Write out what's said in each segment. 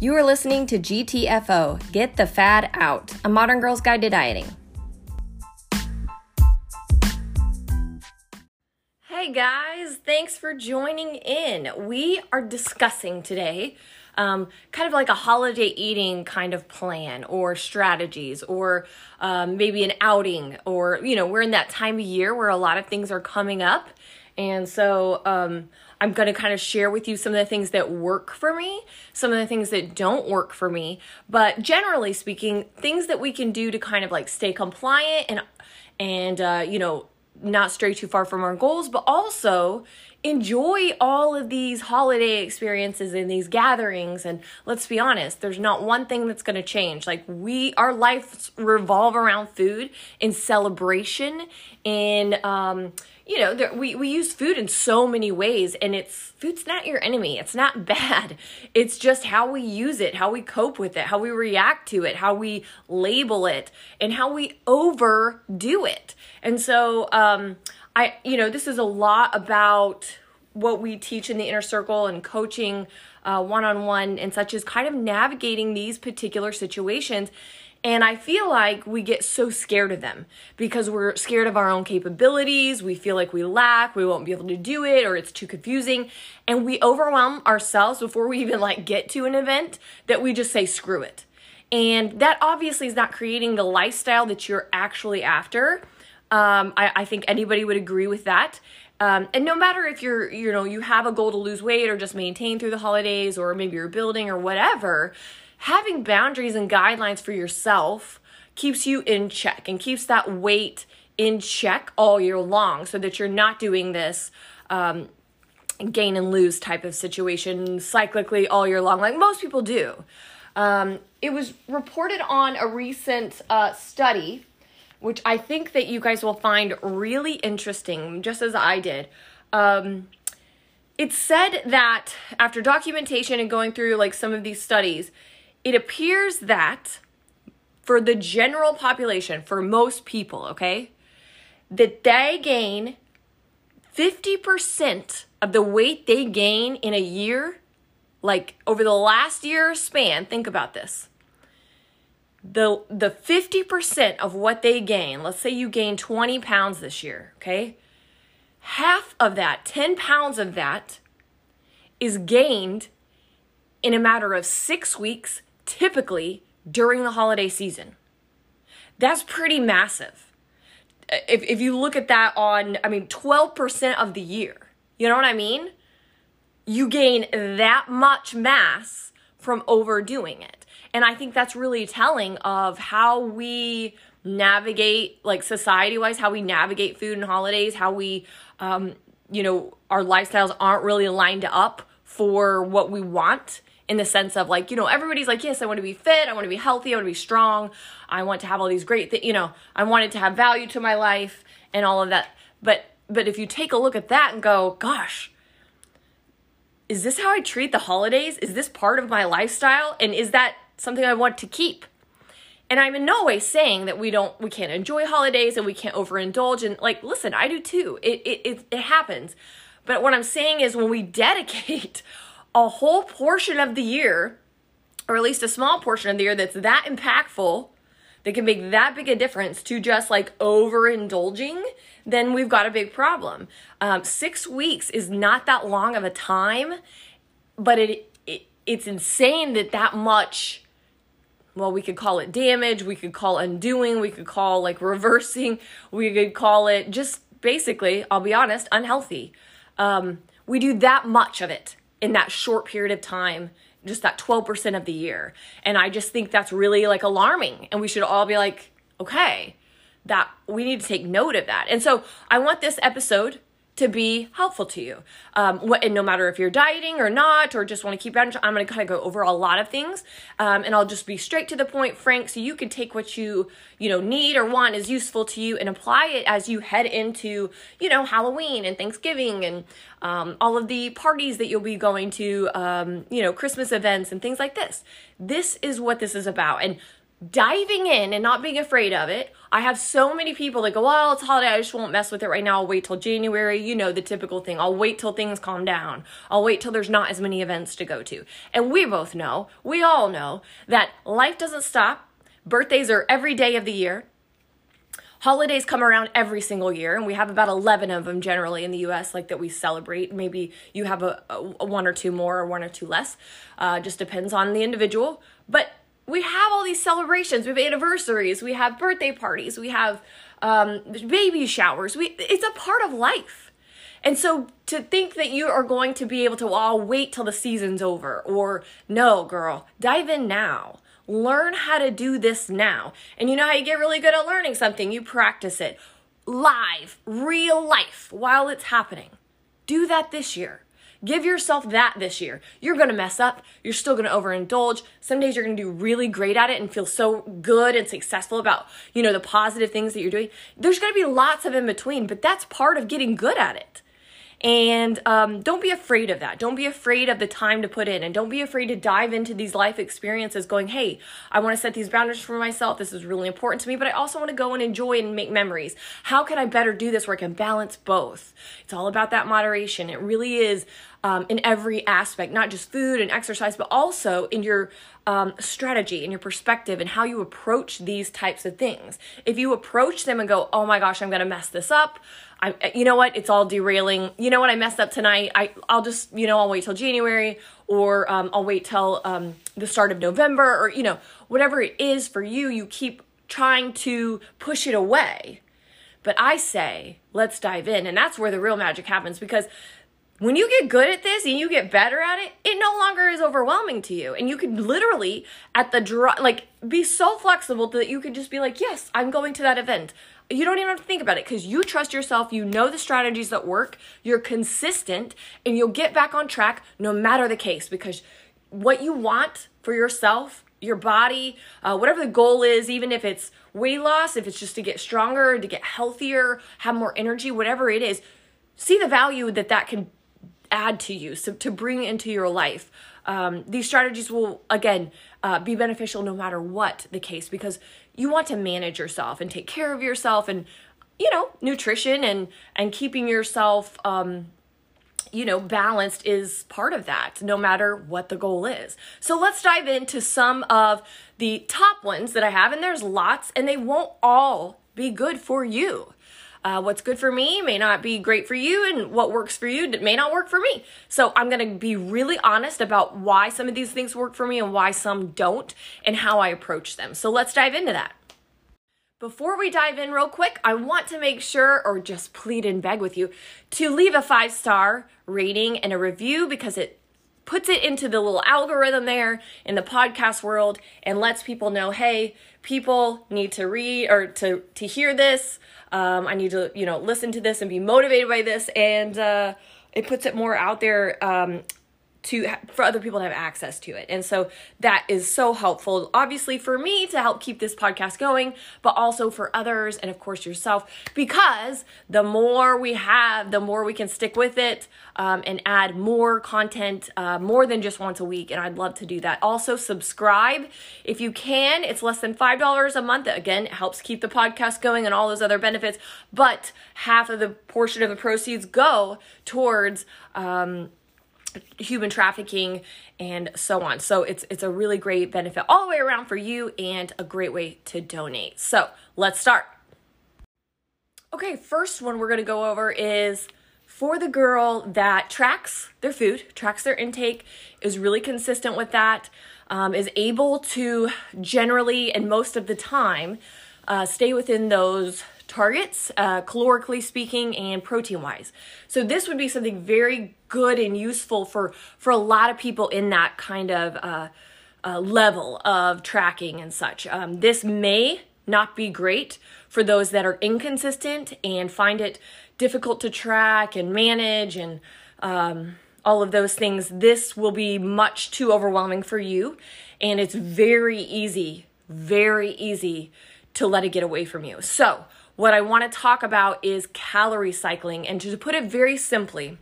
You are listening to GTFO Get the Fad Out, a modern girl's guide to dieting. Hey guys, thanks for joining in. We are discussing today um, kind of like a holiday eating kind of plan or strategies or um, maybe an outing or, you know, we're in that time of year where a lot of things are coming up. And so um, I'm going to kind of share with you some of the things that work for me, some of the things that don't work for me. But generally speaking, things that we can do to kind of like stay compliant and, and, uh, you know, not stray too far from our goals, but also enjoy all of these holiday experiences and these gatherings. And let's be honest there's not one thing that's going to change. Like we our lives revolve around food in celebration in um you know there, we, we use food in so many ways and it's food's not your enemy. It's not bad. It's just how we use it how we cope with it how we react to it how we label it and how we overdo it. And so um I, you know, this is a lot about what we teach in the inner circle and coaching one on one and such as kind of navigating these particular situations. And I feel like we get so scared of them because we're scared of our own capabilities. We feel like we lack, we won't be able to do it, or it's too confusing. And we overwhelm ourselves before we even like get to an event that we just say, screw it. And that obviously is not creating the lifestyle that you're actually after. Um, I, I think anybody would agree with that. Um, and no matter if you're, you know, you have a goal to lose weight or just maintain through the holidays or maybe you're building or whatever, having boundaries and guidelines for yourself keeps you in check and keeps that weight in check all year long so that you're not doing this um, gain and lose type of situation cyclically all year long like most people do. Um, it was reported on a recent uh, study which I think that you guys will find really interesting, just as I did. Um, it said that after documentation and going through like some of these studies, it appears that for the general population, for most people, okay, that they gain 50% of the weight they gain in a year, like over the last year span, think about this the the 50% of what they gain, let's say you gain 20 pounds this year, okay? Half of that, 10 pounds of that is gained in a matter of 6 weeks typically during the holiday season. That's pretty massive. Uh, if if you look at that on I mean 12% of the year. You know what I mean? You gain that much mass from overdoing it. And I think that's really telling of how we navigate, like society wise, how we navigate food and holidays, how we, um, you know, our lifestyles aren't really lined up for what we want in the sense of like, you know, everybody's like, yes, I want to be fit, I want to be healthy, I want to be strong, I want to have all these great things, you know, I wanted to have value to my life and all of that. But but if you take a look at that and go, gosh, is this how I treat the holidays? Is this part of my lifestyle? And is that something I want to keep. And I'm in no way saying that we don't we can't enjoy holidays and we can't overindulge and like listen, I do too. It it it, it happens. But what I'm saying is when we dedicate a whole portion of the year or at least a small portion of the year that's that impactful that can make that big a difference to just like overindulging, then we've got a big problem. Um, six weeks is not that long of a time, but it, it it's insane that that much well, we could call it damage, we could call undoing, we could call like reversing, we could call it just basically, I'll be honest, unhealthy. Um, we do that much of it in that short period of time, just that 12% of the year. And I just think that's really like alarming. And we should all be like, okay, that we need to take note of that. And so I want this episode to be helpful to you. Um, what, and no matter if you're dieting or not, or just want to keep I'm going to kind of go over a lot of things, um, and I'll just be straight to the point, frank, so you can take what you you know need or want is useful to you and apply it as you head into you know Halloween and Thanksgiving and um, all of the parties that you'll be going to, um, you know, Christmas events and things like this. This is what this is about, and diving in and not being afraid of it. I have so many people that go, well, it's holiday. I just won't mess with it right now. I'll wait till January. You know, the typical thing. I'll wait till things calm down. I'll wait till there's not as many events to go to. And we both know, we all know that life doesn't stop. Birthdays are every day of the year. Holidays come around every single year, and we have about 11 of them generally in the US, like that we celebrate. Maybe you have a, a one or two more or one or two less. Uh, just depends on the individual. But we have all these celebrations. We have anniversaries. We have birthday parties. We have um, baby showers. We it's a part of life. And so to think that you are going to be able to, well, wait till the season's over, or no, girl, dive in now. Learn how to do this now. And you know how you get really good at learning something? You practice it live, real life, while it's happening. Do that this year. Give yourself that this year. You're to mess up. You're still to overindulge. Some days you're to do really great at it and feel so good and successful about, you know, the positive things that you're doing. There's to be lots of in between, but that's part of getting good at it. And um, don't be afraid of that. Don't be afraid of the time to put in. And don't be afraid to dive into these life experiences going, hey, I want to set these boundaries for myself. This is really important to me, but I also want to go and enjoy and make memories. How can I better do this where I can balance both? It's all about that moderation. It really is um, in every aspect, not just food and exercise, but also in your um, strategy and your perspective and how you approach these types of things. If you approach them and go, oh my gosh, I'm going to mess this up. I, you know what? It's all derailing. You know what? I messed up tonight. I, I'll just, you know, I'll wait till January or um, I'll wait till um, the start of November or, you know, whatever it is for you, you keep trying to push it away. But I say, let's dive in. And that's where the real magic happens because when you get good at this and you get better at it, it no longer is overwhelming to you. And you could literally at the draw, like be so flexible that you could just be like, yes, I'm going to that event you don't even have to think about it because you trust yourself, you know the strategies that work, you're consistent, and you'll get back on track no matter the case because what you want for yourself, your body, uh, whatever the goal is, even if it's weight loss, if it's just to get stronger, to get healthier, have more energy, whatever it is, see the value that that can add to you, so to bring into your life. Um, these strategies will, again, uh, be beneficial no matter what the case because you want to manage yourself and take care of yourself and you know nutrition and and keeping yourself um you know balanced is part of that no matter what the goal is. So let's dive into some of the top ones that i have and there's lots and they won't all be good for you uh, what's good for me may not be great for you, and what works for you may not work for me. So I'm going to be really honest about why some of these things work for me and why some don't, and how I approach them. So let's dive into that. Before we dive in, real quick, I want to make sure, or just plead and beg with you, to leave a five star rating and a review because it puts it into the little algorithm there in the podcast world and lets people know hey people need to read or to to hear this. Um, i need to you know listen to this and be motivated by this. And uh, it puts it more out there um, to for other people to have access to it. And so that is so helpful obviously for me to help keep this podcast going, but also for others and of course yourself because the more we have, the more we can stick with it um, and add more content uh, more than just once a week and I'd love to do that. Also subscribe if you can. It's less than $5 a month. Again, it helps keep the podcast going and all those other benefits, but half of the portion of the proceeds go towards um, human trafficking and so on. So it's it's a really great benefit all the way around for you and a great way to donate. So, let's start. Okay, first one we're going to go over is for the girl that tracks their food, tracks their intake, is really consistent with that, um, is able to generally and most of the time uh, stay within those targets, uh, calorically speaking and protein wise. So this would be something very good and useful for for a lot of people in that kind of uh, uh, level of tracking and such. Um, this may not be great for those that are inconsistent and find it difficult to track and manage and um, all of those things. This will be much too overwhelming for you, and it's very easy, very easy to let it get away from you. So what I want to talk about is calorie cycling. And to put it very simply,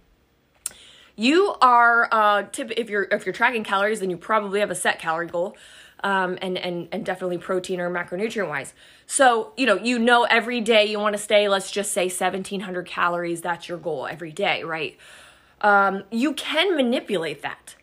you are uh, if you're if you're tracking calories, then you probably have a set calorie goal. um, and, and, and definitely protein or macronutrient wise. So, you know, you know, every day you want to stay, let's just say 1700 calories. That's your goal every day, right? Um, you can manipulate that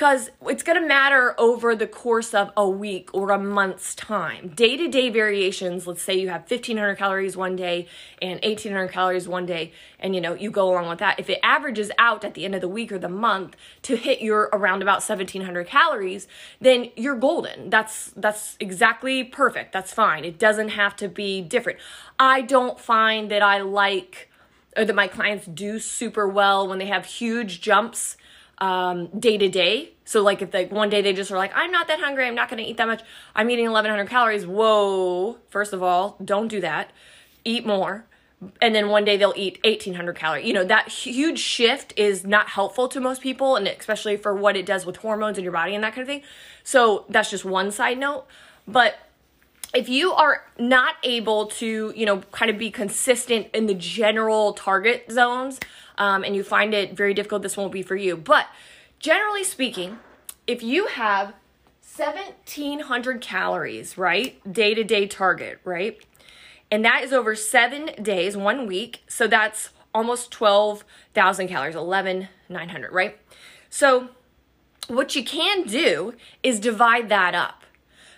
because it's going to matter over the course of a week or a month's time. Day to day variations, let's say you have 1500 calories one day and 1800 calories one day, and you know, you go along with that. If it averages out at the end of the week or the month to hit your around about 1700 calories, then you're golden. That's that's exactly perfect. That's fine. It doesn't have to be different. I don't find that I like or that my clients do super well when they have huge jumps um, day to day. So like if like one day they just are like, I'm not that hungry, I'm not gonna eat that much. I'm eating 1100 calories. Whoa! First of all, don't do that. Eat more. And then one day they'll eat 1800 calories. You know, that huge shift is not helpful to most people, and especially for what it does with hormones in your body and that kind of thing. So that's just one side note. But if you are not able to, you know, kind of be consistent in the general target zones, um, and you find it very difficult, this won't be for you. But generally speaking, if you have 1700 calories, right, day to day target, right, and that is over seven days, one week, so that's almost 12,000 calories, 11,900, right? So, what you can do is divide that up.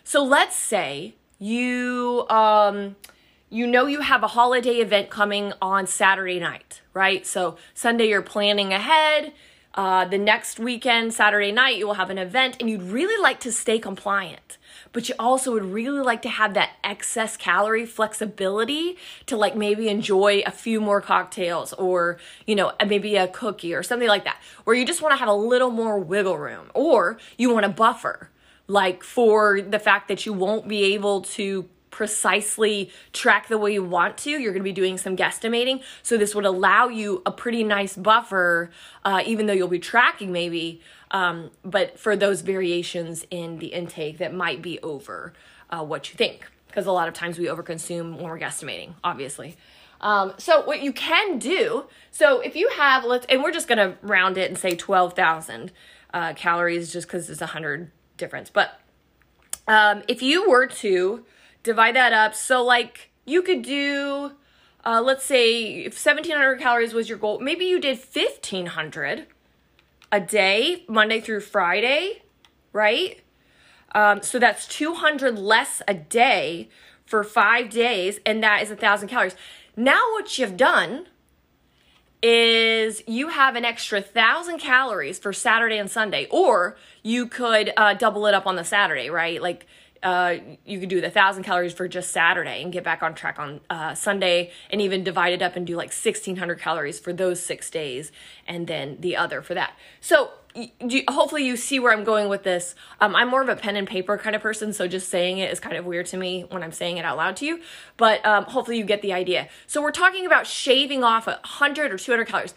So, let's say you um, you know you have a holiday event coming on Saturday night, right? So Sunday you're planning ahead. Uh, the next weekend, Saturday night, you will have an event and you'd really like to stay compliant. But you also would really like to have that excess calorie flexibility to like maybe enjoy a few more cocktails or, you know, maybe a cookie or something like that, where you just want to have a little more wiggle room or you want to buffer like for the fact that you won't be able to precisely track the way you want to. You're going to be doing some guesstimating. So this would allow you a pretty nice buffer, uh, even though you'll be tracking maybe, um, but for those variations in the intake that might be over uh, what you think. Because a lot of times we overconsume when we're guesstimating, obviously. Um, so what you can do, so if you have, let's, and we're just going to round it and say 12,000 uh, calories just because it's a 100 difference. But um, if you were to divide that up, so like you could do, uh, let's say if 1700 calories was your goal, maybe you did 1500 a day, Monday through Friday, right? Um, so that's 200 less a day for five days, and that is a thousand calories. Now, what you've done is you have an extra thousand calories for Saturday and Sunday, or you could uh, double it up on the Saturday, right? Like uh, you could do the thousand calories for just Saturday and get back on track on uh, Sunday, and even divide it up and do like sixteen hundred calories for those six days, and then the other for that. So hopefully you see where I'm going with this. Um, I'm more of a pen and paper kind of person, so just saying it is kind of weird to me when I'm saying it out loud to you. But um, hopefully you get the idea. So we're talking about shaving off 100 or 200 calories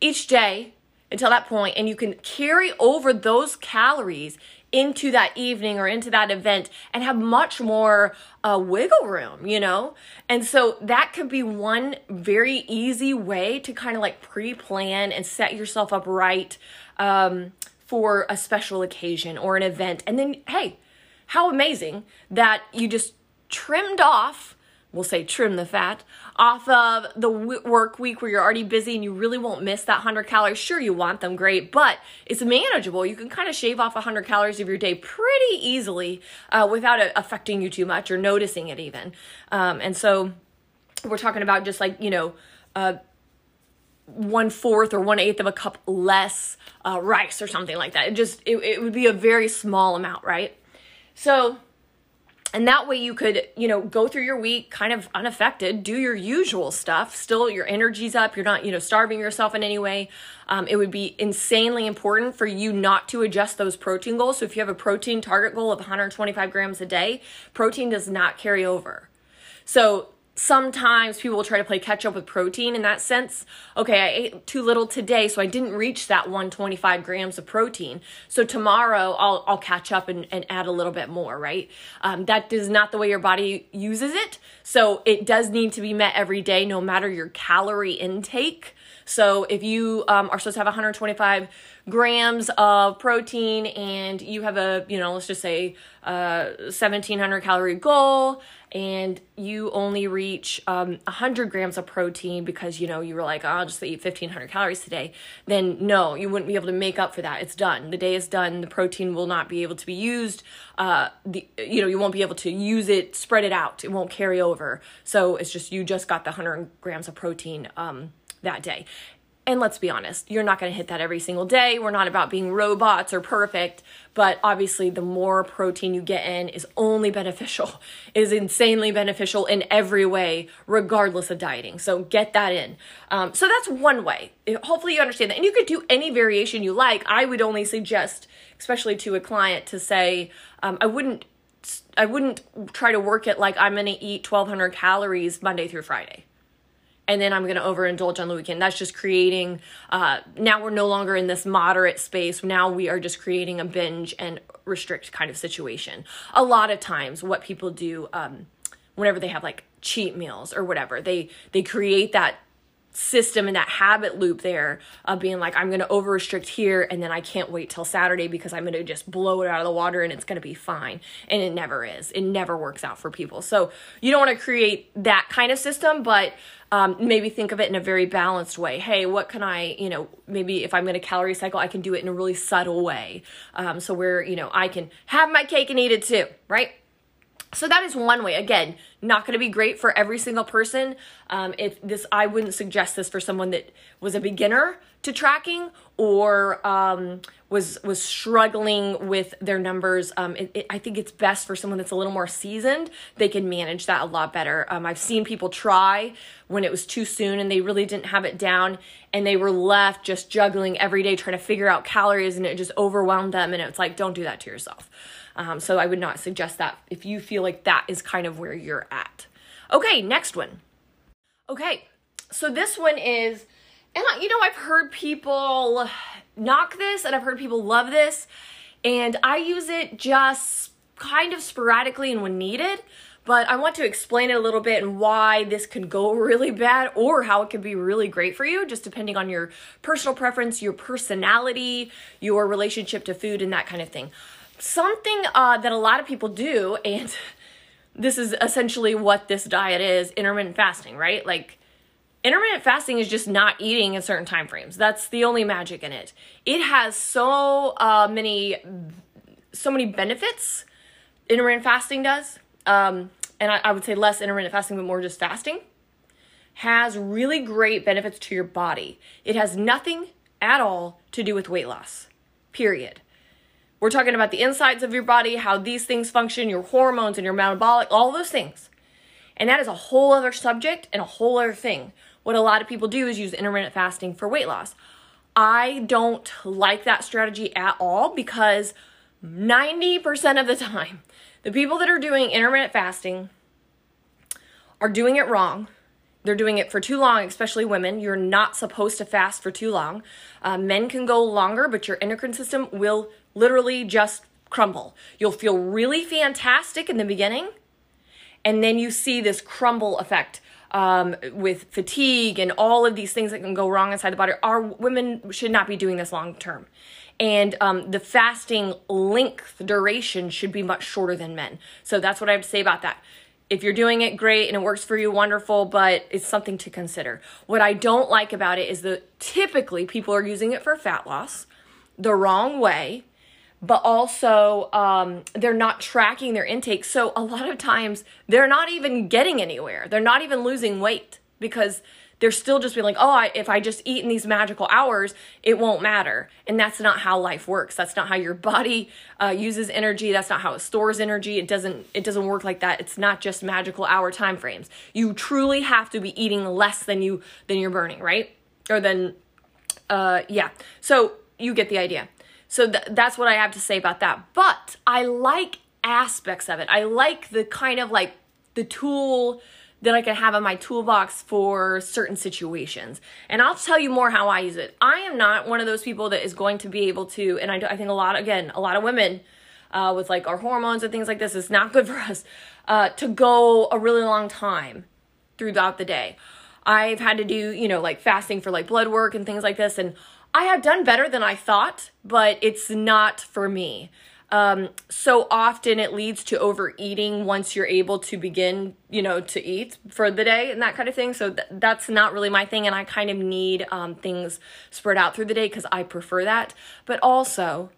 each day until that point, and you can carry over those calories into that evening or into that event and have much more uh, wiggle room, you know? And so that could be one very easy way to kind of like pre plan and set yourself up right um, for a special occasion or an event. And then, hey, how amazing that you just trimmed off we'll say trim the fat off of the work week where you're already busy and you really won't miss that 100 calories. Sure, you want them, great, but it's manageable. You can kind of shave off 100 calories of your day pretty easily uh, without it affecting you too much or noticing it even. Um, and so we're talking about just like, you know, uh, one fourth or one eighth of a cup less uh, rice or something like that. It just, it, it would be a very small amount, right? So, and that way you could you know go through your week kind of unaffected do your usual stuff still your energy's up you're not you know starving yourself in any way. Um, it would be insanely important for you not to adjust those protein goals. So if you have a protein target goal of 125 grams a day protein does not carry over. So sometimes people will try to play catch up with protein in that sense. Okay, I ate too little today, so I didn't reach that 125 grams of protein. So tomorrow I'll, I'll catch up and, and add a little bit more, right? Um, that is not the way your body uses it. So it does need to be met every day, no matter your calorie intake. So if you um, are supposed to have 125 grams of protein and you have a, you know, let's just say uh, 1700 calorie goal and you only reach um, 100 grams of protein because, you know, you were like, oh, I'll just eat 1500 calories today, then no, you wouldn't be able to make up for that. It's done. The day is done. The protein will not be able to be used. Uh, the, you know, you won't be able to use it, spread it out. It won't carry over. So it's just, you just got the 100 grams of protein um, that day. And let's be honest, you're not going to hit that every single day. We're not about being robots or perfect, but obviously, the more protein you get in is only beneficial, is insanely beneficial in every way, regardless of dieting. So, get that in. Um, so, that's one way. Hopefully, you understand that. And you could do any variation you like. I would only suggest, especially to a client, to say, um, I wouldn't. I wouldn't try to work it like I'm going to eat 1200 calories Monday through Friday and then I'm going to overindulge on the weekend. That's just creating, uh, now we're no longer in this moderate space. Now we are just creating a binge and restrict kind of situation. A lot of times, what people do, um, whenever they have like cheat meals or whatever, they, they create that system and that habit loop there of being like i'm going to over restrict here and then i can't wait till saturday because i'm going to just blow it out of the water and it's going to be fine. And it never is. It never works out for people. So you don't want to create that kind of system but um, maybe think of it in a very balanced way. Hey what can i you know maybe if i'm going to calorie cycle i can do it in a really subtle way. Um, so where you know i can have my cake and eat it too right so that is one way. Again, not going to be great for every single person. Um, if this, I wouldn't suggest this for someone that was a beginner to tracking or um, was was struggling with their numbers. Um, it, it, I think it's best for someone that's a little more seasoned. They can manage that a lot better. Um, I've seen people try when it was too soon and they really didn't have it down, and they were left just juggling every day trying to figure out calories, and it just overwhelmed them. And it's like, don't do that to yourself. Um, so I would not suggest that if you feel like that is kind of where you're at. Okay, next one. Okay, so this one is, and I, you know, I've heard people knock this and I've heard people love this, and I use it just kind of sporadically and when needed. But I want to explain it a little bit and why this could go really bad or how it could be really great for you, just depending on your personal preference, your personality, your relationship to food, and that kind of thing something uh, that a lot of people do, and this is essentially what this diet is intermittent fasting, right? Like, intermittent fasting is just not eating in certain time frames. That's the only magic in it. It has so uh, many, so many benefits. Intermittent fasting does, um, and I, I would say less intermittent fasting, but more just fasting. Has really great benefits to your body. It has nothing at all to do with weight loss. Period. We're talking about the insides of your body, how these things function, your hormones and your metabolic, all those things. And that is a whole other subject and a whole other thing. What a lot of people do is use intermittent fasting for weight loss. I don't like that strategy at all because 90% of the time, the people that are doing intermittent fasting are doing it wrong. They're doing it for too long, especially women. You're not supposed to fast for too long. Uh, men can go longer, but your endocrine system will literally just crumble. You'll feel really fantastic in the beginning, and then you see this crumble effect um, with fatigue and all of these things that can go wrong inside the body. Our women should not be doing this long term. And um, the fasting length duration should be much shorter than men. So that's what I have to say about that. If you're doing it, great, and it works for you, wonderful, but it's something to consider. What I don't like about it is that typically people are using it for fat loss the wrong way but also um, they're not tracking their intake. So a lot of times they're not even getting anywhere. They're not even losing weight because they're still just being like, oh, I, if I just eat in these magical hours, it won't matter. And that's not how life works. That's not how your body uh, uses energy. That's not how it stores energy. It doesn't. It doesn't work like that. It's not just magical hour time frames. You truly have to be eating less than you than you're burning, right? Or than, uh, yeah. So you get the idea. So th- that's what I have to say about that. But I like aspects of it. I like the kind of like the tool that I can have in my toolbox for certain situations. And I'll tell you more how I use it. I am not one of those people that is going to be able to, and I, I think a lot, again, a lot of women uh, with like our hormones and things like this is not good for us uh, to go a really long time throughout the day. I've had to do, you know, like fasting for like blood work and things like this. And I have done better than I thought, but it's not for me. Um, so often it leads to overeating once you're able to begin, you know, to eat for the day and that kind of thing. So th- that's not really my thing. And I kind of need um, things spread out through the day because I prefer that. But also,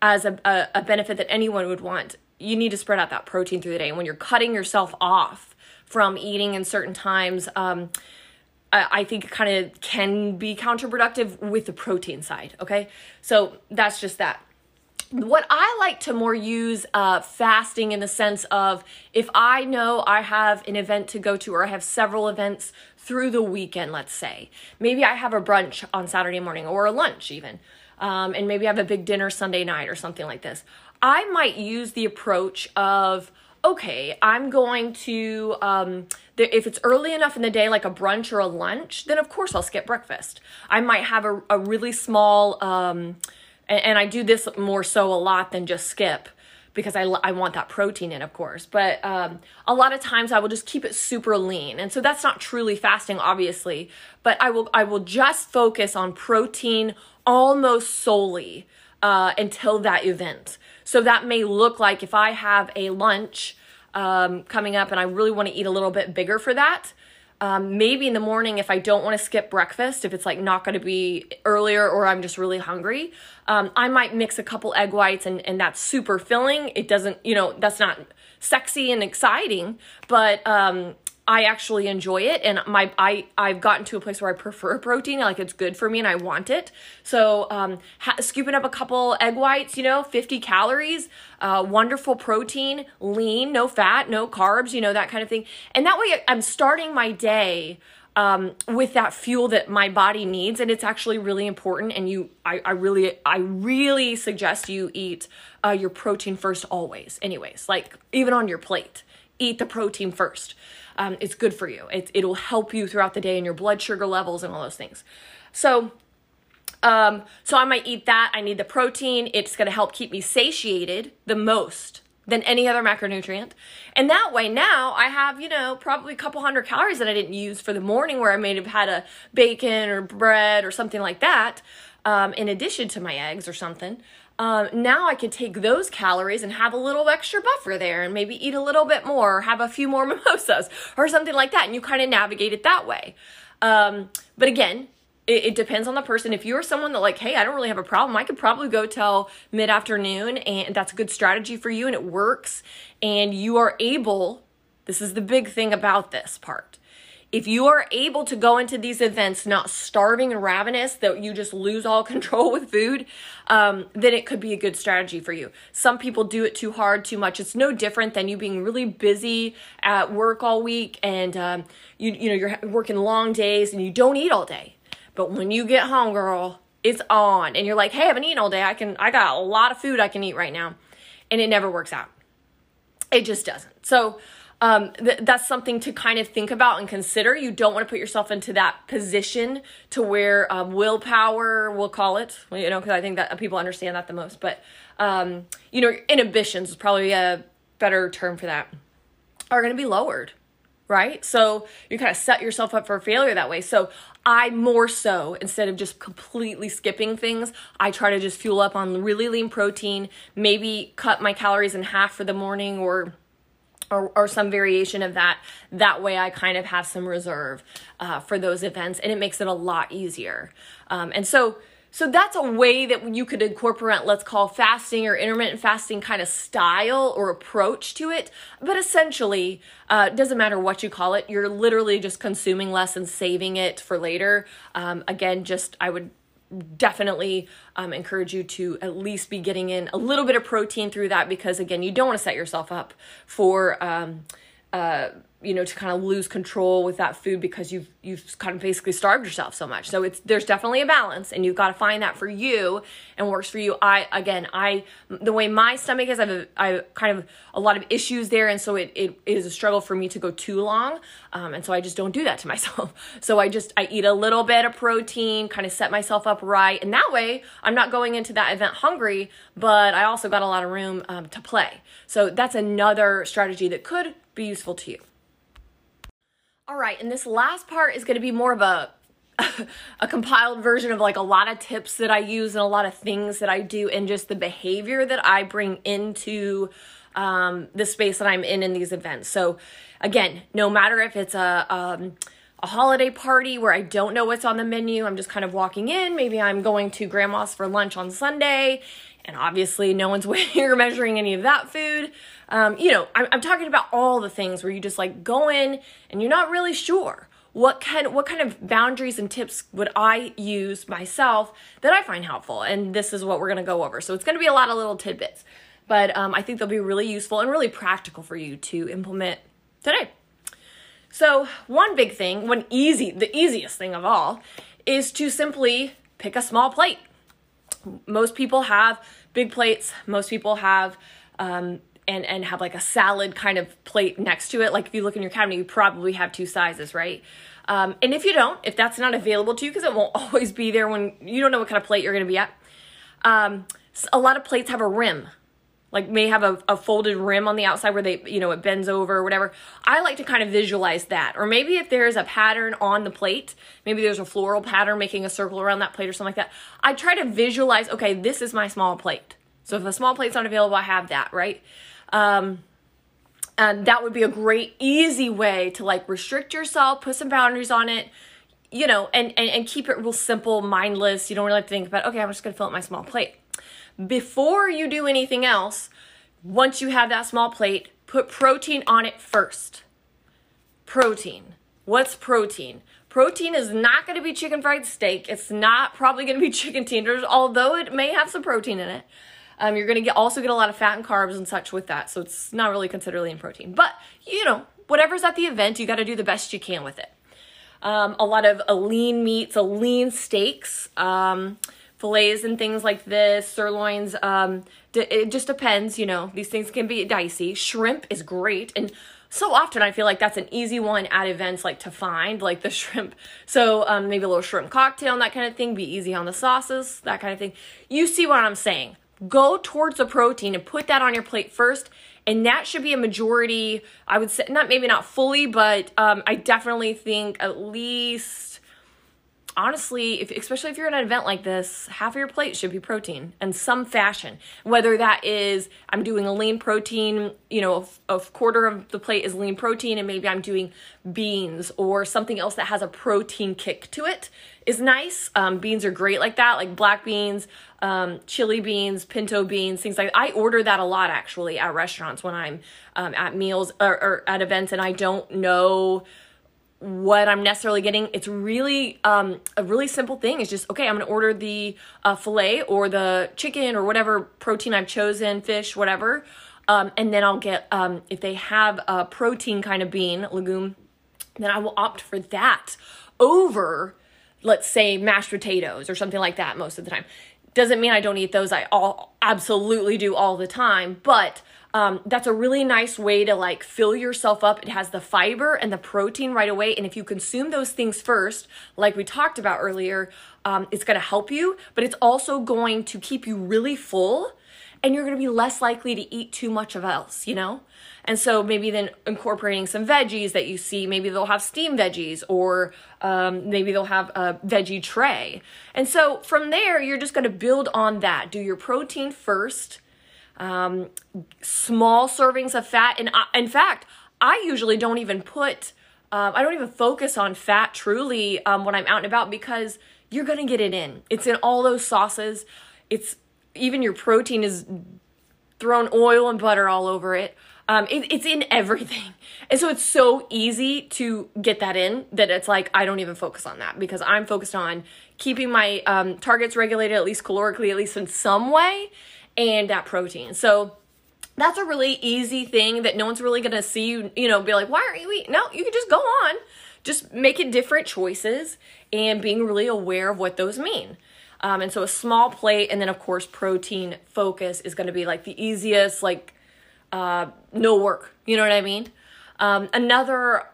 as a, a, a benefit that anyone would want, you need to spread out that protein through the day. And when you're cutting yourself off from eating in certain times, um, I think kind of can be counterproductive with the protein side. Okay, so that's just that what I like to more use uh, fasting in the sense of if I know I have an event to go to or I have several events through the weekend, let's say. Maybe I have a brunch on Saturday morning or a lunch even. Um, and maybe I have a big dinner Sunday night or something like this. I might use the approach of, okay, I'm going to, um, if it's early enough in the day, like a brunch or a lunch, then of course I'll skip breakfast. I might have a, a really small, um, and, and I do this more so a lot than just skip because I, I want that protein in, of course. But um, a lot of times I will just keep it super lean, and so that's not truly fasting, obviously. But I will I will just focus on protein almost solely uh, until that event. So that may look like if I have a lunch um, coming up and I really want to eat a little bit bigger for that. Um, maybe in the morning if I don't want to skip breakfast, if it's like not going to be earlier or I'm just really hungry, um, I might mix a couple egg whites and, and that's super filling. It doesn't, you know, that's not sexy and exciting, but um, I actually enjoy it and my I I've gotten to a place where I prefer protein like it's good for me and I want it. So um ha- scooping up a couple egg whites you know 50 calories uh wonderful protein lean no fat no carbs you know that kind of thing. And that way I'm starting my day um, with that fuel that my body needs and it's actually really important and you I, I really I really suggest you eat uh, your protein first always anyways like even on your plate. Eat the protein first um, it's good for you. It, it'll help you throughout the day and your blood sugar levels and all those things. So, um, so I might eat that. I need the protein. It's going to help keep me satiated the most than any other macronutrient. And that way now I have, you know, probably a couple hundred calories that I didn't use for the morning where I may have had a bacon or bread or something like that, um, in addition to my eggs or something um, now I can take those calories and have a little extra buffer there and maybe eat a little bit more or have a few more mimosas or something like that. And you kind of navigate it that way. Um, but again, it, it, depends on the person. If you're someone that like, hey, I don't really have a problem, I could probably go till mid afternoon and that's a good strategy for you and it works. And you are able, this is the big thing about this part if you are able to go into these events not starving and ravenous, that you just lose all control with food, um, then it could be a good strategy for you. Some people do it too hard, too much. It's no different than you being really busy at work all week and um, you you know you're working long days and you don't eat all day. But when you get home, girl, it's on, and you're like, hey, I haven't eaten all day. I can I got a lot of food I can eat right now, and it never works out. It just doesn't. So um, th- that's something to kind of think about and consider. You don't want to put yourself into that position to where um, willpower, we'll call it, you know, because I think that people understand that the most. But, um, you know, inhibitions is probably a better term for that, are going to be lowered, right? So you kind of set yourself up for failure that way. So I more so, instead of just completely skipping things, I try to just fuel up on really lean protein, maybe cut my calories in half for the morning or or, or some variation of that. That way, I kind of have some reserve uh, for those events, and it makes it a lot easier. Um, and so, so that's a way that you could incorporate, let's call fasting or intermittent fasting kind of style or approach to it. But essentially, uh, doesn't matter what you call it, you're literally just consuming less and saving it for later. Um, again, just I would definitely um, encourage you to at least be getting in a little bit of protein through that because again you don't want to set yourself up for um, uh, you know to kind of lose control with that food because you've you've kind of basically starved yourself so much. So it's there's definitely a balance and you've got to find that for you and works for you. I again i the way my stomach is i've i kind of a lot of issues there and so it, it is a struggle for me to go too long um, and so i just don't do that to myself. So i just i eat a little bit of protein kind of set myself up right and that way i'm not going into that event hungry but i also got a lot of room um, to play. So that's another strategy that could be useful to you all right, and this last part is going to be more of a a compiled version of like a lot of tips that I use and a lot of things that I do and just the behavior that I bring into um, the space that I'm in in these events. So again, no matter if it's a um, a holiday party where I don't know what's on the menu, I'm just kind of walking in. Maybe I'm going to grandma's for lunch on Sunday, and obviously no one's weighing or measuring any of that food. Um, you know, I'm, I'm talking about all the things where you just like go in and you're not really sure what kind what kind of boundaries and tips would I use myself that I find helpful, and this is what we're gonna go over. So it's gonna be a lot of little tidbits, but um, I think they'll be really useful and really practical for you to implement today. So one big thing, one easy, the easiest thing of all, is to simply pick a small plate. Most people have big plates. Most people have um, and and have like a salad kind of plate next to it. Like if you look in your cabinet, you probably have two sizes, right? Um, and if you don't, if that's not available to you, because it won't always be there when you don't know what kind of plate you're going to be at. Um, a lot of plates have a rim, like may have a, a folded rim on the outside where they, you know, it bends over or whatever. I like to kind of visualize that. Or maybe if there's a pattern on the plate, maybe there's a floral pattern making a circle around that plate or something like that. I try to visualize, okay, this is my small plate. So if a small plate's not available, I have that, right? Um, and that would be a great, easy way to like restrict yourself, put some boundaries on it, you know, and, and, and keep it real simple, mindless. You don't really have to think about, okay, I'm just gonna fill up my small plate. Before you do anything else, once you have that small plate, put protein on it first. Protein. What's protein? Protein is not going to be chicken fried steak. It's not probably going to be chicken tenders, although it may have some protein in it. Um, you're going to get also get a lot of fat and carbs and such with that. So it's not really considered lean protein. But, you know, whatever's at the event, you got to do the best you can with it. Um, a lot of a lean meats, a lean steaks, um, fillets and things like this, sirloins. Um, it just depends, you know, these things can be dicey. Shrimp is great. And so often I feel like that's an easy one at events like to find, like the shrimp. So um, maybe a little shrimp cocktail and that kind of thing, be easy on the sauces, that kind of thing. You see what I'm saying go towards the protein and put that on your plate first and that should be a majority i would say not maybe not fully but um, i definitely think at least honestly, if, especially if you're at an event like this, half of your plate should be protein in some fashion. Whether that is I'm doing a lean protein, you know, a, a, quarter of the plate is lean protein, and maybe I'm doing beans or something else that has a protein kick to it is nice. Um, beans are great like that, like black beans, um, chili beans, pinto beans, things like that. I order that a lot actually at restaurants when I'm um, at meals or, or at events and I don't know what I'm necessarily getting. It's really um, a really simple thing. It's just okay. I'm gonna order the uh, fillet or the chicken or whatever protein I've chosen, fish, whatever, um, and then I'll get um, if they have a protein kind of bean legume, then I will opt for that over, let's say, mashed potatoes or something like that. Most of the time, doesn't mean I don't eat those. I all absolutely do all the time, but um, that's a really nice way to like fill yourself up. It has the fiber and the protein right away. And if you consume those things first, like we talked about earlier, um, it's going to help you, but it's also going to keep you really full and you're going to be less likely to eat too much of else, you know? And so maybe then incorporating some veggies that you see, maybe they'll have steamed veggies or um, maybe they'll have a veggie tray. And so from there, you're just going to build on that. Do your protein first um, small servings of fat. And I, in fact, I usually don't even put, uh, I don't even focus on fat truly um, when I'm out and about because you're gonna get it in. It's in all those sauces. It's even your protein is thrown oil and butter all over it. Um, it, it's in everything. And so it's so easy to get that in that it's like, I don't even focus on that because I'm focused on keeping my um, targets regulated, at least calorically, at least in some way and that protein. So that's a really easy thing that no one's really gonna see you, you know, be like, why aren't you eating? No, you can just go on. Just making different choices and being really aware of what those mean. Um, and so a small plate, and then of course protein focus is to be like the easiest, like uh, no work. You know what I mean? Um, another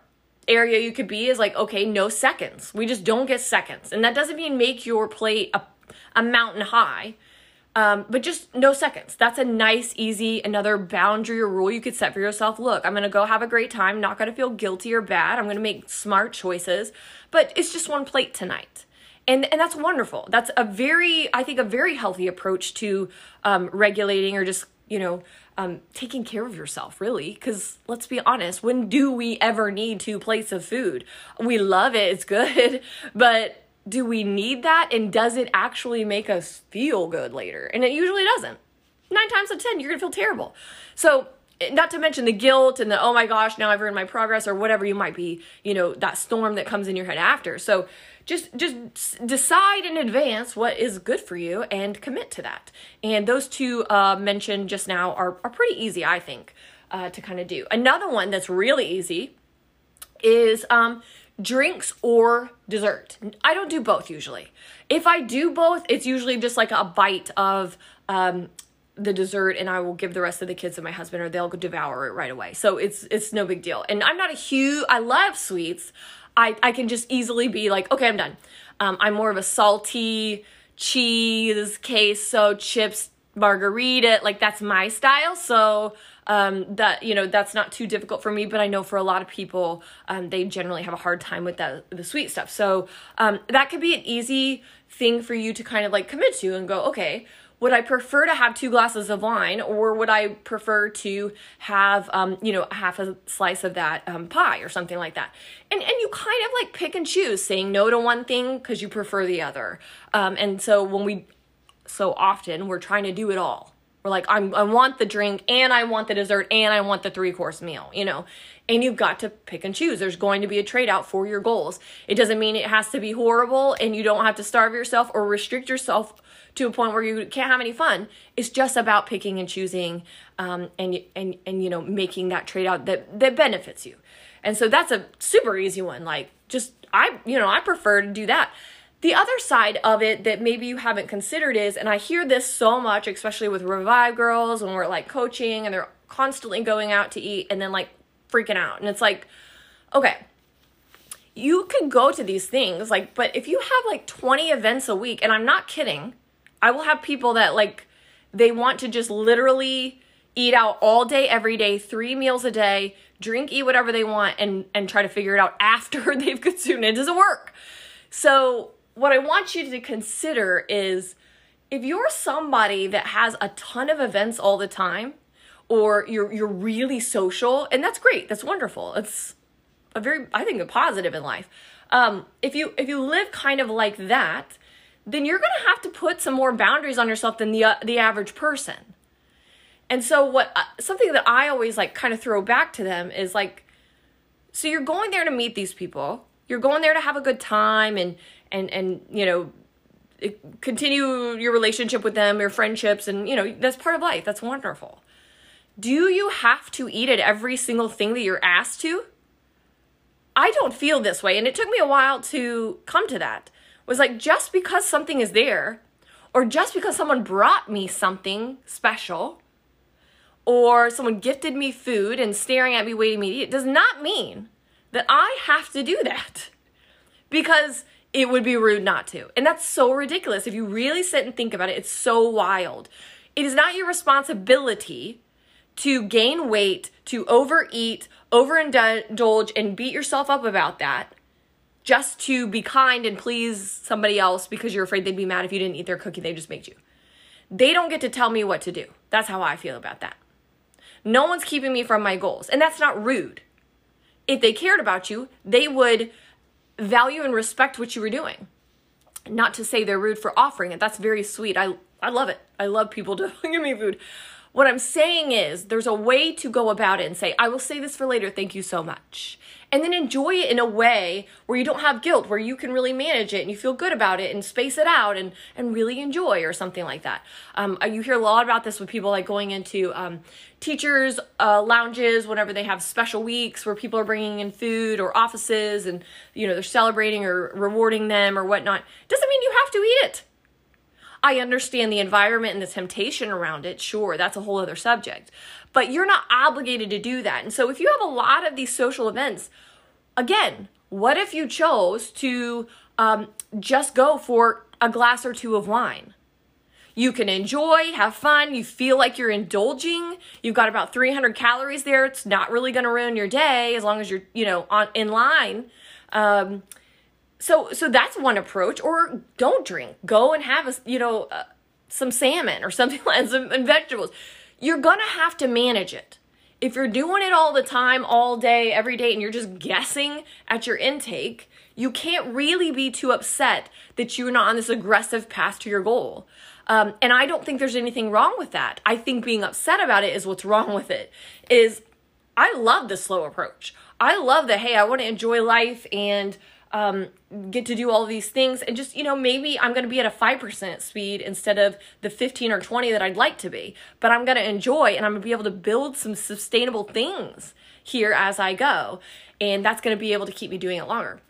area you could be is like okay, no seconds. We just don't get seconds, and that doesn't mean make your plate a, a mountain high. Um, but just no seconds. That's a nice, easy, another boundary or rule you could set for yourself. Look, I'm gonna go have a great time, not gonna feel guilty or bad. I'm gonna make smart choices, but it's just one plate tonight. And and that's wonderful. That's a very i think a very healthy approach to um, regulating or just you know um, taking care of yourself really. Because let's be honest when do we ever need two plates of food? We love it. It's good. But do we need that? And does it actually make us feel good later? And it usually doesn't. Nine times out of ten you're gonna feel terrible. So not to mention the guilt and the oh my gosh now i've ruined my progress or whatever you might be you know that storm that comes in your head after. So just just decide in advance what is good for you and commit to that. And those two uh, mentioned just now are, are pretty easy i think uh, to kind of do. Another one that's really easy is um, drinks or dessert i don't do both usually if i do both it's usually just like a bite of um, the dessert and I will give the rest of the kids to my husband or they'll devour it right away. So it's it's no big deal. And I'm not a huge I love sweets. I I can just easily be like, okay, I'm done. Um, I'm more of a salty cheese, queso, chips, margarita. Like that's my style. So um, that you know that's not too difficult for me. But I know for a lot of people, um, they generally have a hard time with that the sweet stuff. So um, that could be an easy thing for you to kind of like commit to and go, okay would I prefer to have two glasses of wine or would I prefer to have, um, you know, half a slice of that um, pie or something like that? And, and you kind of like pick and choose saying no to one thing because you prefer the other. Um, and so when we, so often we're trying to do it all. We're like, I'm, I want the drink and I want the dessert and I want the three course meal, you know? And you've got to pick and choose. There's going to be a trade out for your goals. It doesn't mean it has to be horrible and you don't have to starve yourself or restrict yourself to a point where you can't have any fun. It's just about picking and choosing, um, and and and you know making that trade out that that benefits you. And so that's a super easy one. Like just I you know I prefer to do that. The other side of it that maybe you haven't considered is, and I hear this so much, especially with Revive girls when we're like coaching and they're constantly going out to eat and then like freaking out. And it's like, okay, you could go to these things, like, but if you have like 20 events a week, and I'm not kidding, I will have people that like they want to just literally eat out all day every day, 3 meals a day, drink, eat whatever they want and and try to figure it out after they've consumed it. It doesn't work. So, what I want you to consider is if you're somebody that has a ton of events all the time or you're you're really social and that's great. That's wonderful. It's a very I think a positive in life. Um, if you if you live kind of like that, then you're going to have to put some more boundaries on yourself than the uh, the average person. And so what uh, something that I always like kind of throw back to them is like so you're going there to meet these people. You're going there to have a good time and and and you know continue your relationship with them, your friendships and you know that's part of life. That's wonderful. Do you have to eat at every single thing that you're asked to? I don't feel this way and it took me a while to come to that was like just because something is there or just because someone brought me something special or someone gifted me food and staring at me waiting me eat does not mean that I have to do that because it would be rude not to. And that's so ridiculous. If you really sit and think about it, it's so wild. It is not your responsibility to gain weight, to overeat, overindulge, and beat yourself up about that just to be kind and please somebody else because you're afraid they'd be mad if you didn't eat their cookie they just made you. They don't get to tell me what to do. That's how I feel about that. No one's keeping me from my goals, and that's not rude. If they cared about you, they would value and respect what you were doing. Not to say they're rude for offering it. That's very sweet. I I love it. I love people to give me food. What I'm saying is there's a way to go about it and say, I will say this for later, thank you so much. And then enjoy it in a way where you don't have guilt, where you can really manage it and you feel good about it and space it out and, and really enjoy or something like that. Um, uh, you hear a lot about this with people like going into um, teachers' uh, lounges whenever they have special weeks where people are bringing in food or offices and, you know, they're celebrating or rewarding them or whatnot. Doesn't mean you have to eat it. I understand the environment and the temptation around it. Sure, that's a whole other subject. But you're not obligated to do that. And so if you have a lot of these social events, again, what if you chose to um, just go for a glass or two of wine? You can enjoy, have fun, you feel like you're indulging. You've got about 300 calories there. It's not really going to ruin your day as long as you're, you know, on in line. Um, so so that's one approach or don't drink go and have a you know uh, some salmon or something like some and vegetables you're gonna have to manage it. If you're doing it all the time all day every day and you're just guessing at your intake you can't really be too upset that you're not on this aggressive path to your goal. Um, and i don't think there's anything wrong with that. I think being upset about it is what's wrong with it is i love the slow approach. I love that hey i want to enjoy life and um, get to do all these things and just you know maybe i'm going to be at a 5% speed instead of the 15 or 20 that i'd like to be. But i'm going to enjoy and i'm going to be able to build some sustainable things here as i go. And that's going to be able to keep me doing it longer.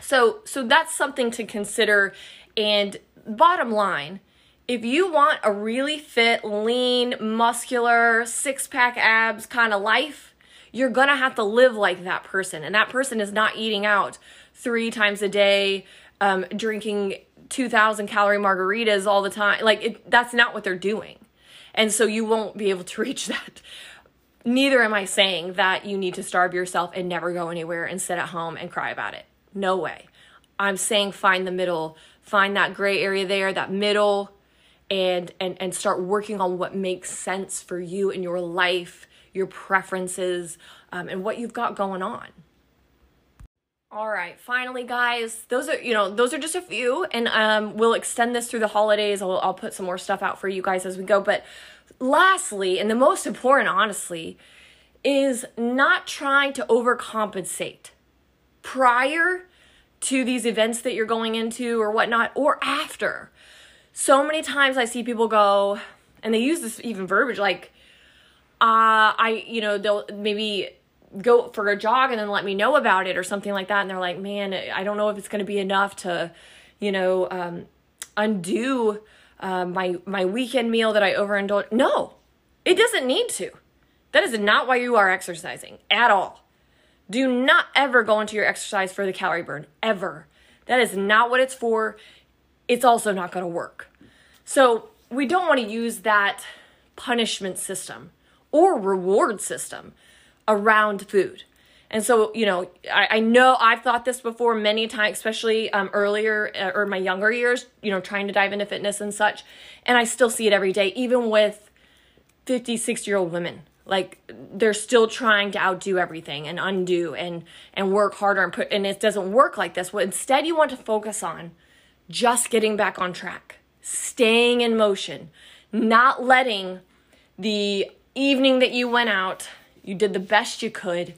So so that's something to consider. And bottom line if you want a really fit lean muscular six pack abs kind of life you're to have to live like that person. And that person is not eating out three times a day, um, drinking 2,000 calorie margaritas all the time. Like, it, that's not what they're doing. And so you won't be able to reach that. Neither am I saying that you need to starve yourself and never go anywhere and sit at home and cry about it. No way. I'm saying find the middle, find that gray area there, that middle, and and and start working on what makes sense for you in your life, your preferences, um, and what you've got going on. All right, finally, guys, those are you know those are just a few, and um, we'll extend this through the holidays. I'll, I'll put some more stuff out for you guys as we go. But lastly, and the most important, honestly, is not trying to overcompensate prior to these events that you're going into or whatnot, or after. So many times I see people go, and they use this even verbiage like, uh, I, you know, they'll maybe go for a jog and then let me know about it or something like that. And they're like man i don't know if it's going to be enough to you know um, undo uh, my my weekend meal that i overindulge no it doesn't need to. That is not why you are exercising at all. Do not ever go into your exercise for the calorie burn ever. That is not what it's for. It's also not going to work. So we don't want to use that punishment system or reward system around food. And so, you know, I, I know I've thought this before many times, especially um, earlier uh, or my younger years, you know, trying to dive into fitness and such. And I still see it every day, even with 50, 60 year old women. Like they're still trying to outdo everything and undo and and work harder and put and it doesn't work like this. What instead you want to focus on just getting back on track, staying in motion, not letting the evening that you went out you did the best you could.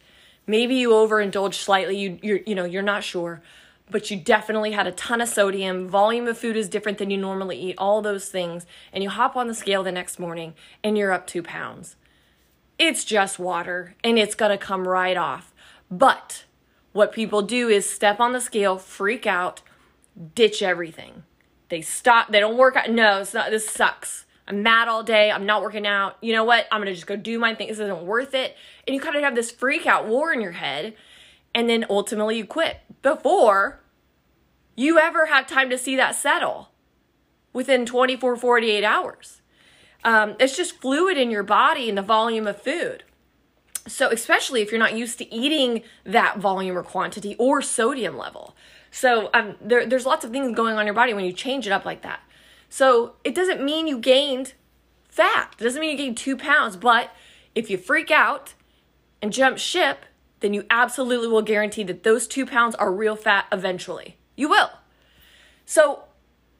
Maybe you overindulged slightly. You you you know, you're not sure, but you definitely had a ton of sodium. Volume of food is different than you normally eat. All those things, and you hop on the scale the next morning and you're up 2 pounds. It's just water and it's going to come right off. But what people do is step on the scale, freak out, ditch everything. They stop, they don't work out. No, it's not, this sucks. I'm mad all day. I'm not working out. You know what? I'm going to just go do my thing. This isn't worth it. And you kind of have this freak out war in your head. And then ultimately you quit before you ever have time to see that settle within 24, 48 hours. Um, it's just fluid in your body and the volume of food. So, especially if you're not used to eating that volume or quantity or sodium level. So, um, there, there's lots of things going on in your body when you change it up like that. So it doesn't mean you gained fat. It doesn't mean you gained two pounds. But if you freak out and jump ship, then you absolutely will guarantee that those two pounds are real fat eventually. You will. So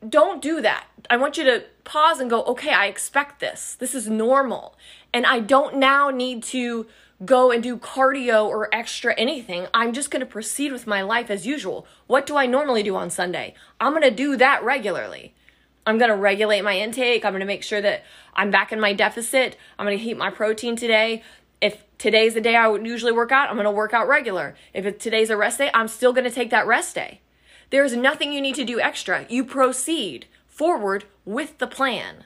don't do that. I want you to pause and go, okay, I expect this. This is normal. And I don't now need to go and do cardio or extra anything. I'm just going to proceed with my life as usual. What do I normally do on Sunday? I'm going to do that regularly. I'm going to regulate my intake. I'm going to make sure that I'm back in my deficit. I'm going to eat my protein today. If today's the day I would usually work out, I'm going to work out regular. If today's a rest day, I'm still going to take that rest day. There's nothing you need to do extra. You proceed forward with the plan.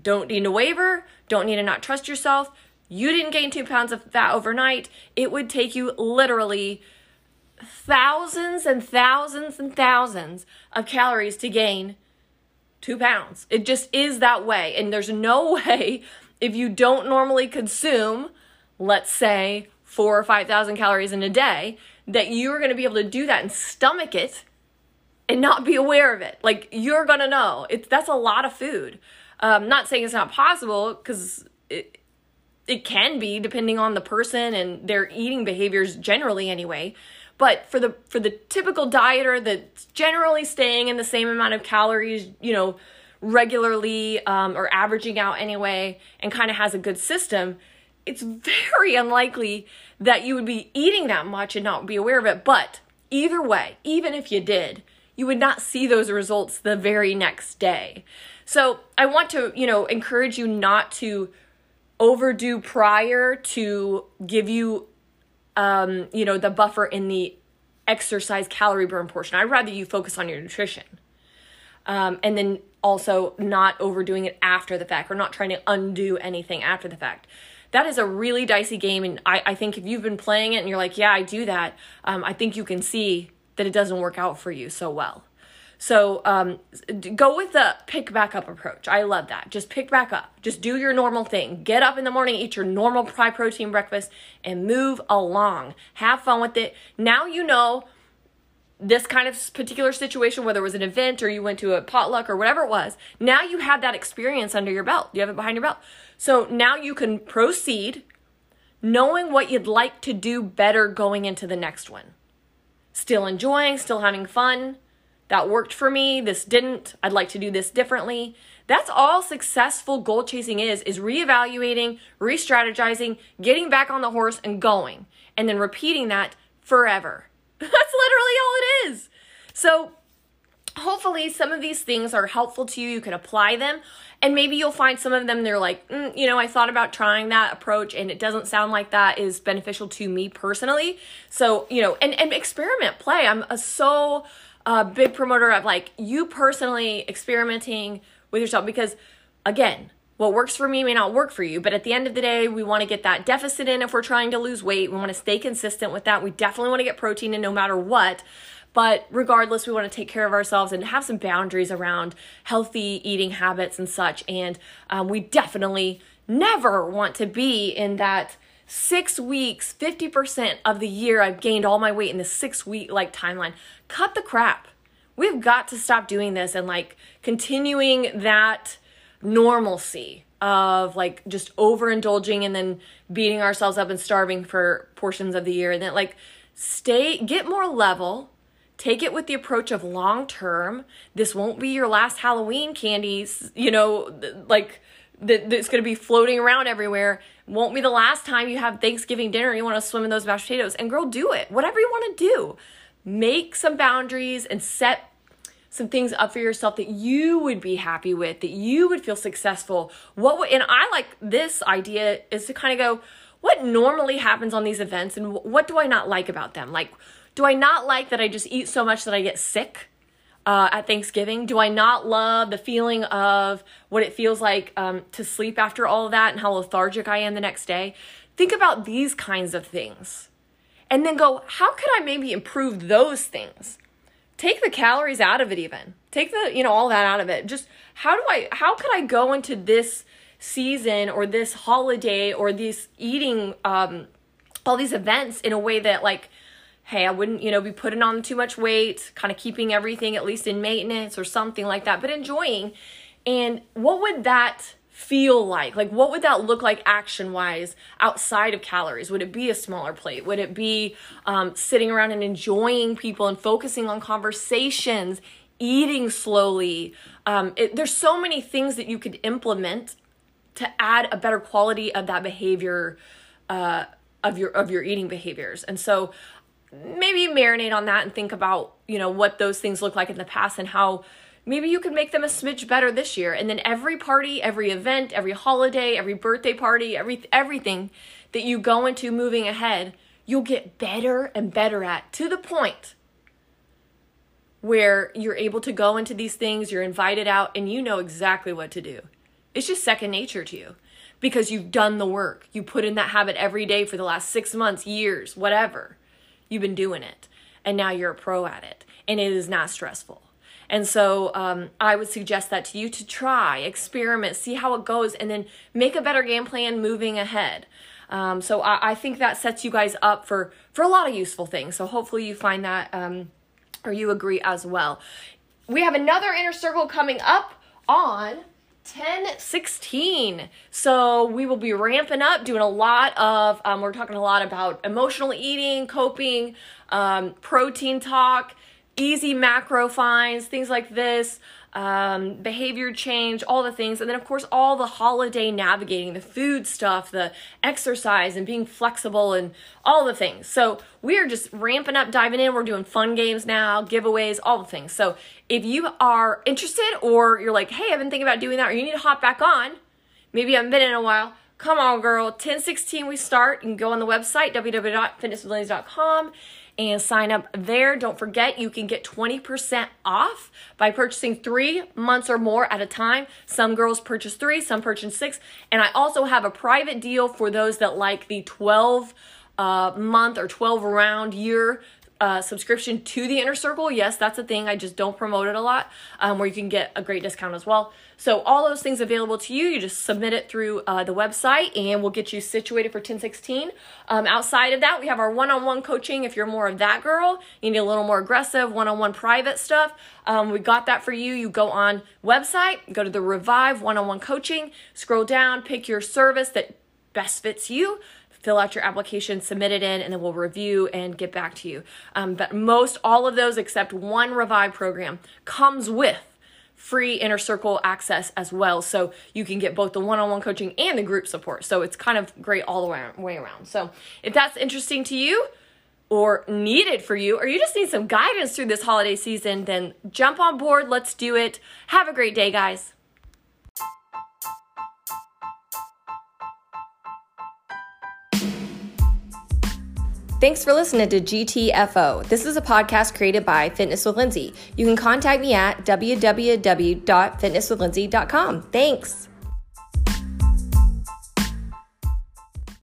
Don't need to waver. Don't need to not trust yourself. You didn't gain two pounds of fat overnight. It would take you literally thousands and thousands and thousands of calories to gain two pounds. It just is that way. And there's no way if you don't normally consume, let's say, four or 5,000 calories in a day, that you're to be able to do that and stomach it and not be aware of it. Like you're to know. It's that's a lot of food. Um, not saying it's not possible because it, it can be depending on the person and their eating behaviors generally anyway. But for the for the typical dieter that's generally staying in the same amount of calories, you know, regularly um, or averaging out anyway, and kind of has a good system, it's very unlikely that you would be eating that much and not be aware of it. But either way, even if you did, you would not see those results the very next day. So I want to, you know, encourage you not to overdo prior to give you, um, you know, the buffer in the exercise calorie burn portion. I'd rather you focus on your nutrition. Um, and then also not overdoing it after the fact or not trying to undo anything after the fact. That is a really dicey game. And I, I think if you've been playing it and you're like, yeah, I do that, um, I think you can see that it doesn't work out for you so well. So um, go with the pick back up approach. I love that. Just pick back up. Just do your normal thing. Get up in the morning, eat your normal high protein breakfast, and move along. Have fun with it. Now you know this kind of particular situation, whether it was an event or you went to a potluck or whatever it was. Now you have that experience under your belt. You have it behind your belt. So now you can proceed knowing what you'd like to do better going into the next one. Still enjoying, still having fun that worked for me, this didn't, I'd like to do this differently. That's all successful goal chasing is is reevaluating, re-strategizing, getting back on the horse and going and then repeating that forever. That's literally all it is. So, hopefully some of these things are helpful to you. You can apply them and maybe you'll find some of them they're like mm, you know i thought about trying that approach and it doesn't sound like that is beneficial to me personally so you know and, and experiment play i'm a so a big promoter of like you personally experimenting with yourself because again what works for me may not work for you but at the end of the day we want to get that deficit in if we're trying to lose weight we want to stay consistent with that we definitely want to get protein in no matter what but regardless we want to take care of ourselves and have some boundaries around healthy eating habits and such and um, we definitely never want to be in that six weeks, 50% of the year, I've gained all my weight in the six week like timeline. Cut the crap. We've got to stop doing this and like continuing that normalcy of like just overindulging and then beating ourselves up and starving for portions of the year. And then like stay, get more level. Take it with the approach of long term. This won't be your last Halloween candies, you know, like that, that's going to be floating around everywhere. Won't be the last time you have Thanksgiving dinner and you want to swim in those mashed potatoes. And girl, do it. Whatever you want to do. Make some boundaries and set some things up for yourself that you would be happy with, that you would feel successful. What would, and I like this idea is to kind of go, what normally happens on these events and what do I not like about them? Like, do I not like that I just eat so much that I get sick? uh, at Thanksgiving? Do I not love the feeling of what it feels like um, to sleep after all of that and how lethargic I am the next day? Think about these kinds of things and then go, how could I maybe improve those things? Take the calories out of it, even. Take the, you know, all that out of it. Just how do I, how could I go into this season or this holiday or this eating, um, all these events in a way that like hey, I wouldn't, you know, be putting on too much weight, kind of keeping everything at least in maintenance or something like that, but enjoying. And what would that feel like? Like, what would that look like action wise outside of calories? Would it be a smaller plate? Would it be um, sitting around and enjoying people and focusing on conversations, eating slowly? Um, it, there's so many things that you could implement to add a better quality of that behavior uh, of your of your eating behaviors. And so maybe marinate on that and think about, you know, what those things look like in the past and how maybe you can make them a smidge better this year. And then every party, every event, every holiday, every birthday party, every everything that you go into moving ahead, you'll get better and better at to the point where you're able to go into these things, you're invited out, and you know exactly what to do. It's just second nature to you because you've done the work. You put in that habit every day for the last six months, years, whatever. You've been doing it, and now you're a pro at it, and it is not stressful. And so um, I would suggest that to you to try, experiment, see how it goes, and then make a better game plan moving ahead. Um, so I, I, think that sets you guys up for for a lot of useful things. So hopefully you find that um, or you agree as well. We have another inner circle coming up on 10 16 so we will be ramping up doing a lot of um, we're talking a lot about emotional eating coping um, protein talk easy macro finds things like this um, behavior change, all the things. And then, of course, all the holiday navigating, the food stuff, the exercise, and being flexible, and all the things. So, we are just ramping up, diving in. We're doing fun games now, giveaways, all the things. So, if you are interested, or you're like, hey, I've been thinking about doing that, or you need to hop back on, maybe I haven't been in a while. Come on, girl. 1016 we start. You can go on the website, www.fitnesswithlindsay.com and sign up there. Don't forget, you can get 20% off by purchasing three months or more at a time. Some girls purchase three, some purchase six. And I also have a private deal for those that like the 12 uh, month or 12 round year uh, subscription to the inner circle. Yes, that's a thing. I just don't promote it a lot, um, where you can get a great discount as well. So all those things available to you. You just submit it through uh, the website, and we'll get you situated for 1016. Um, outside of that, we have our one-on-one coaching. If you're more of that girl, you need a little more aggressive one-on-one private stuff. Um, we got that for you. You go on website, go to the Revive one-on-one coaching, scroll down, pick your service that best fits you fill out your application, submit it in, and then we'll review and get back to you. Um, but most all of those, except one Revive program, comes with free inner circle access as well. So you can get both the one on one coaching and the group support. So it's kind of great all the way around. So if that's interesting to you, or needed for you, or you just need some guidance through this holiday season, then jump on board. Let's do it. Have a great day, guys. Thanks for listening to GTFO. This is a podcast created by Fitness with Lindsay. You can contact me at www.fitnesswithlindsay.com. Thanks.